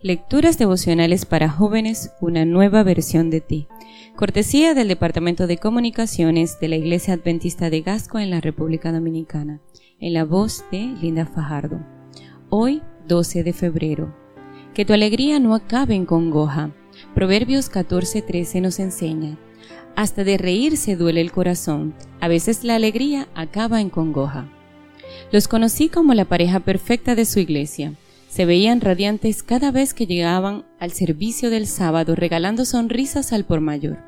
Lecturas devocionales para jóvenes, una nueva versión de ti. Cortesía del Departamento de Comunicaciones de la Iglesia Adventista de Gasco en la República Dominicana, en la voz de Linda Fajardo. Hoy, 12 de febrero. Que tu alegría no acabe en congoja. Proverbios 14:13 nos enseña. Hasta de reírse duele el corazón. A veces la alegría acaba en congoja. Los conocí como la pareja perfecta de su iglesia se veían radiantes cada vez que llegaban al servicio del sábado regalando sonrisas al por mayor.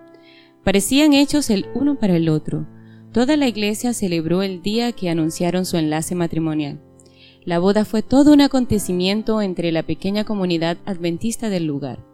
Parecían hechos el uno para el otro. Toda la iglesia celebró el día que anunciaron su enlace matrimonial. La boda fue todo un acontecimiento entre la pequeña comunidad adventista del lugar.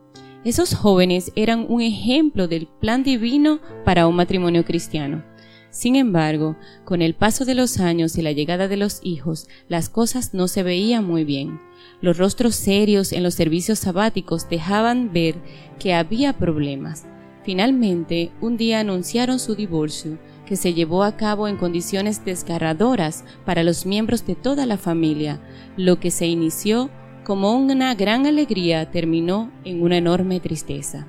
Esos jóvenes eran un ejemplo del plan divino para un matrimonio cristiano. Sin embargo, con el paso de los años y la llegada de los hijos, las cosas no se veían muy bien. Los rostros serios en los servicios sabáticos dejaban ver que había problemas. Finalmente, un día anunciaron su divorcio, que se llevó a cabo en condiciones desgarradoras para los miembros de toda la familia. Lo que se inició como una gran alegría terminó en una enorme tristeza.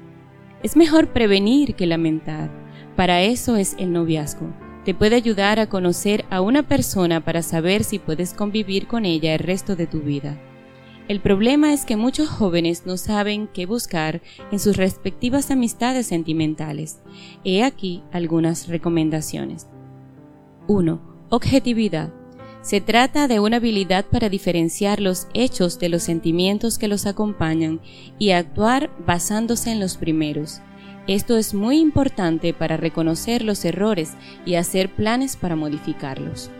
Es mejor prevenir que lamentar. Para eso es el noviazgo. Te puede ayudar a conocer a una persona para saber si puedes convivir con ella el resto de tu vida. El problema es que muchos jóvenes no saben qué buscar en sus respectivas amistades sentimentales. He aquí algunas recomendaciones. 1. Objetividad. Se trata de una habilidad para diferenciar los hechos de los sentimientos que los acompañan y actuar basándose en los primeros. Esto es muy importante para reconocer los errores y hacer planes para modificarlos.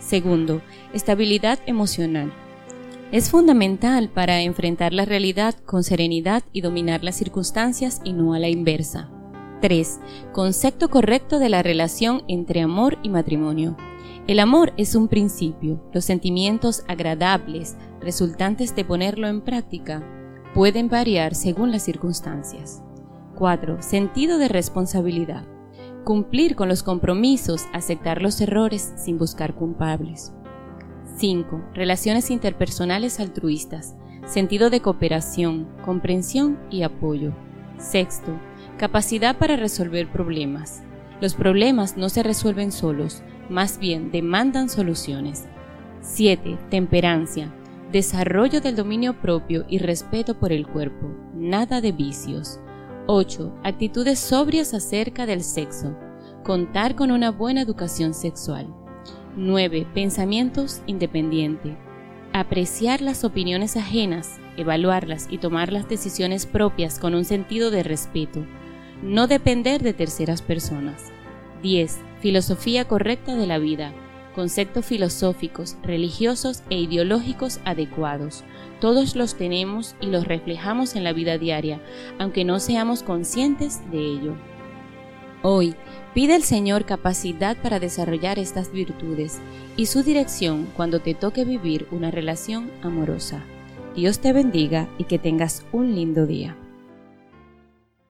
Segundo, estabilidad emocional. Es fundamental para enfrentar la realidad con serenidad y dominar las circunstancias y no a la inversa. 3. Concepto correcto de la relación entre amor y matrimonio. El amor es un principio. Los sentimientos agradables resultantes de ponerlo en práctica pueden variar según las circunstancias. 4. Sentido de responsabilidad. Cumplir con los compromisos, aceptar los errores sin buscar culpables. 5. Relaciones interpersonales altruistas, sentido de cooperación, comprensión y apoyo. Sexto, capacidad para resolver problemas. Los problemas no se resuelven solos, más bien demandan soluciones. 7. Temperancia, desarrollo del dominio propio y respeto por el cuerpo, nada de vicios. 8. Actitudes sobrias acerca del sexo, contar con una buena educación sexual. 9. Pensamientos independiente. Apreciar las opiniones ajenas, evaluarlas y tomar las decisiones propias con un sentido de respeto. No depender de terceras personas. 10. Filosofía correcta de la vida. Conceptos filosóficos, religiosos e ideológicos adecuados. Todos los tenemos y los reflejamos en la vida diaria, aunque no seamos conscientes de ello. Hoy, pide al Señor capacidad para desarrollar estas virtudes y su dirección cuando te toque vivir una relación amorosa. Dios te bendiga y que tengas un lindo día.